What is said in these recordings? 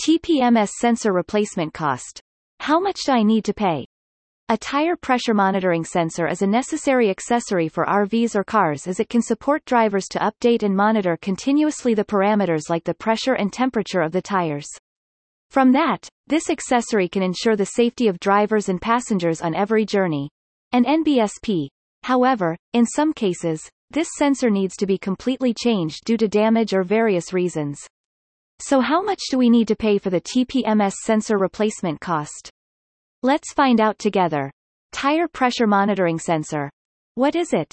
TPMS sensor replacement cost. How much do I need to pay? A tire pressure monitoring sensor is a necessary accessory for RVs or cars as it can support drivers to update and monitor continuously the parameters like the pressure and temperature of the tires. From that, this accessory can ensure the safety of drivers and passengers on every journey. An NBSP. However, in some cases, this sensor needs to be completely changed due to damage or various reasons. So how much do we need to pay for the TPMS sensor replacement cost? Let's find out together. Tire pressure monitoring sensor. What is it?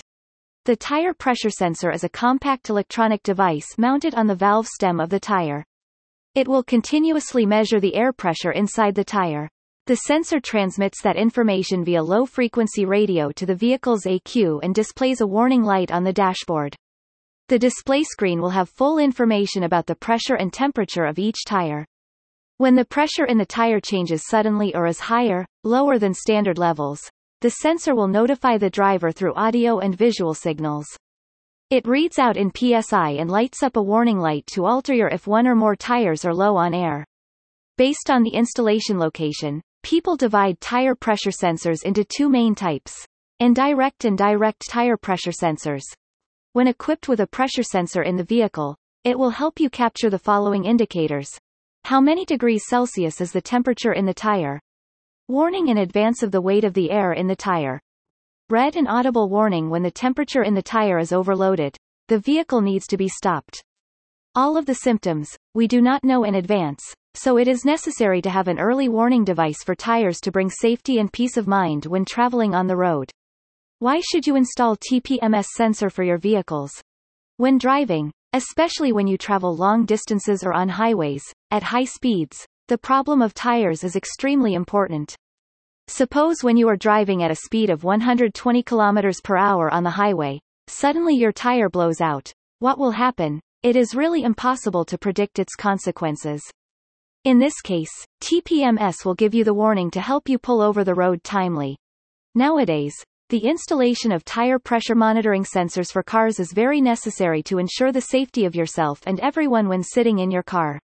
The tire pressure sensor is a compact electronic device mounted on the valve stem of the tire. It will continuously measure the air pressure inside the tire. The sensor transmits that information via low-frequency radio to the vehicle's ECU and displays a warning light on the dashboard. The display screen will have full information about the pressure and temperature of each tire. When the pressure in the tire changes suddenly or is higher, lower than standard levels, the sensor will notify the driver through audio and visual signals. It reads out in PSI and lights up a warning light to alter your if one or more tires are low on air. Based on the installation location, people divide tire pressure sensors into two main types. Indirect and direct tire pressure sensors. When equipped with a pressure sensor in the vehicle, it will help you capture the following indicators. How many degrees Celsius is the temperature in the tire? Warning in advance of the weight of the air in the tire. Red and audible warning when the temperature in the tire is overloaded. The vehicle needs to be stopped. All of the symptoms, we do not know in advance, so it is necessary to have an early warning device for tires to bring safety and peace of mind when traveling on the road. Why should you install TPMS sensor for your vehicles? When driving, Especially when you travel long distances or on highways, at high speeds, the problem of tires is extremely important. Suppose when you are driving at a speed of 120 km per hour on the highway, suddenly your tire blows out. What will happen? It is really impossible to predict its consequences. In this case, TPMS will give you the warning to help you pull over the road timely. Nowadays, the installation of tire pressure monitoring sensors for cars is very necessary to ensure the safety of yourself and everyone when sitting in your car.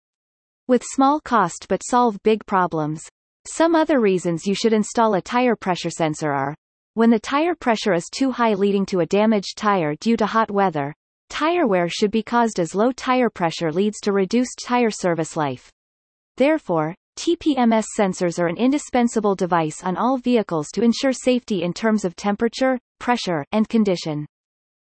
With small cost but solve big problems. Some other reasons you should install a tire pressure sensor are when the tire pressure is too high leading to a damaged tire due to hot weather, tire wear should be caused as low tire pressure leads to reduced tire service life. Therefore, TPMS sensors are an indispensable device on all vehicles to ensure safety in terms of temperature, pressure, and condition.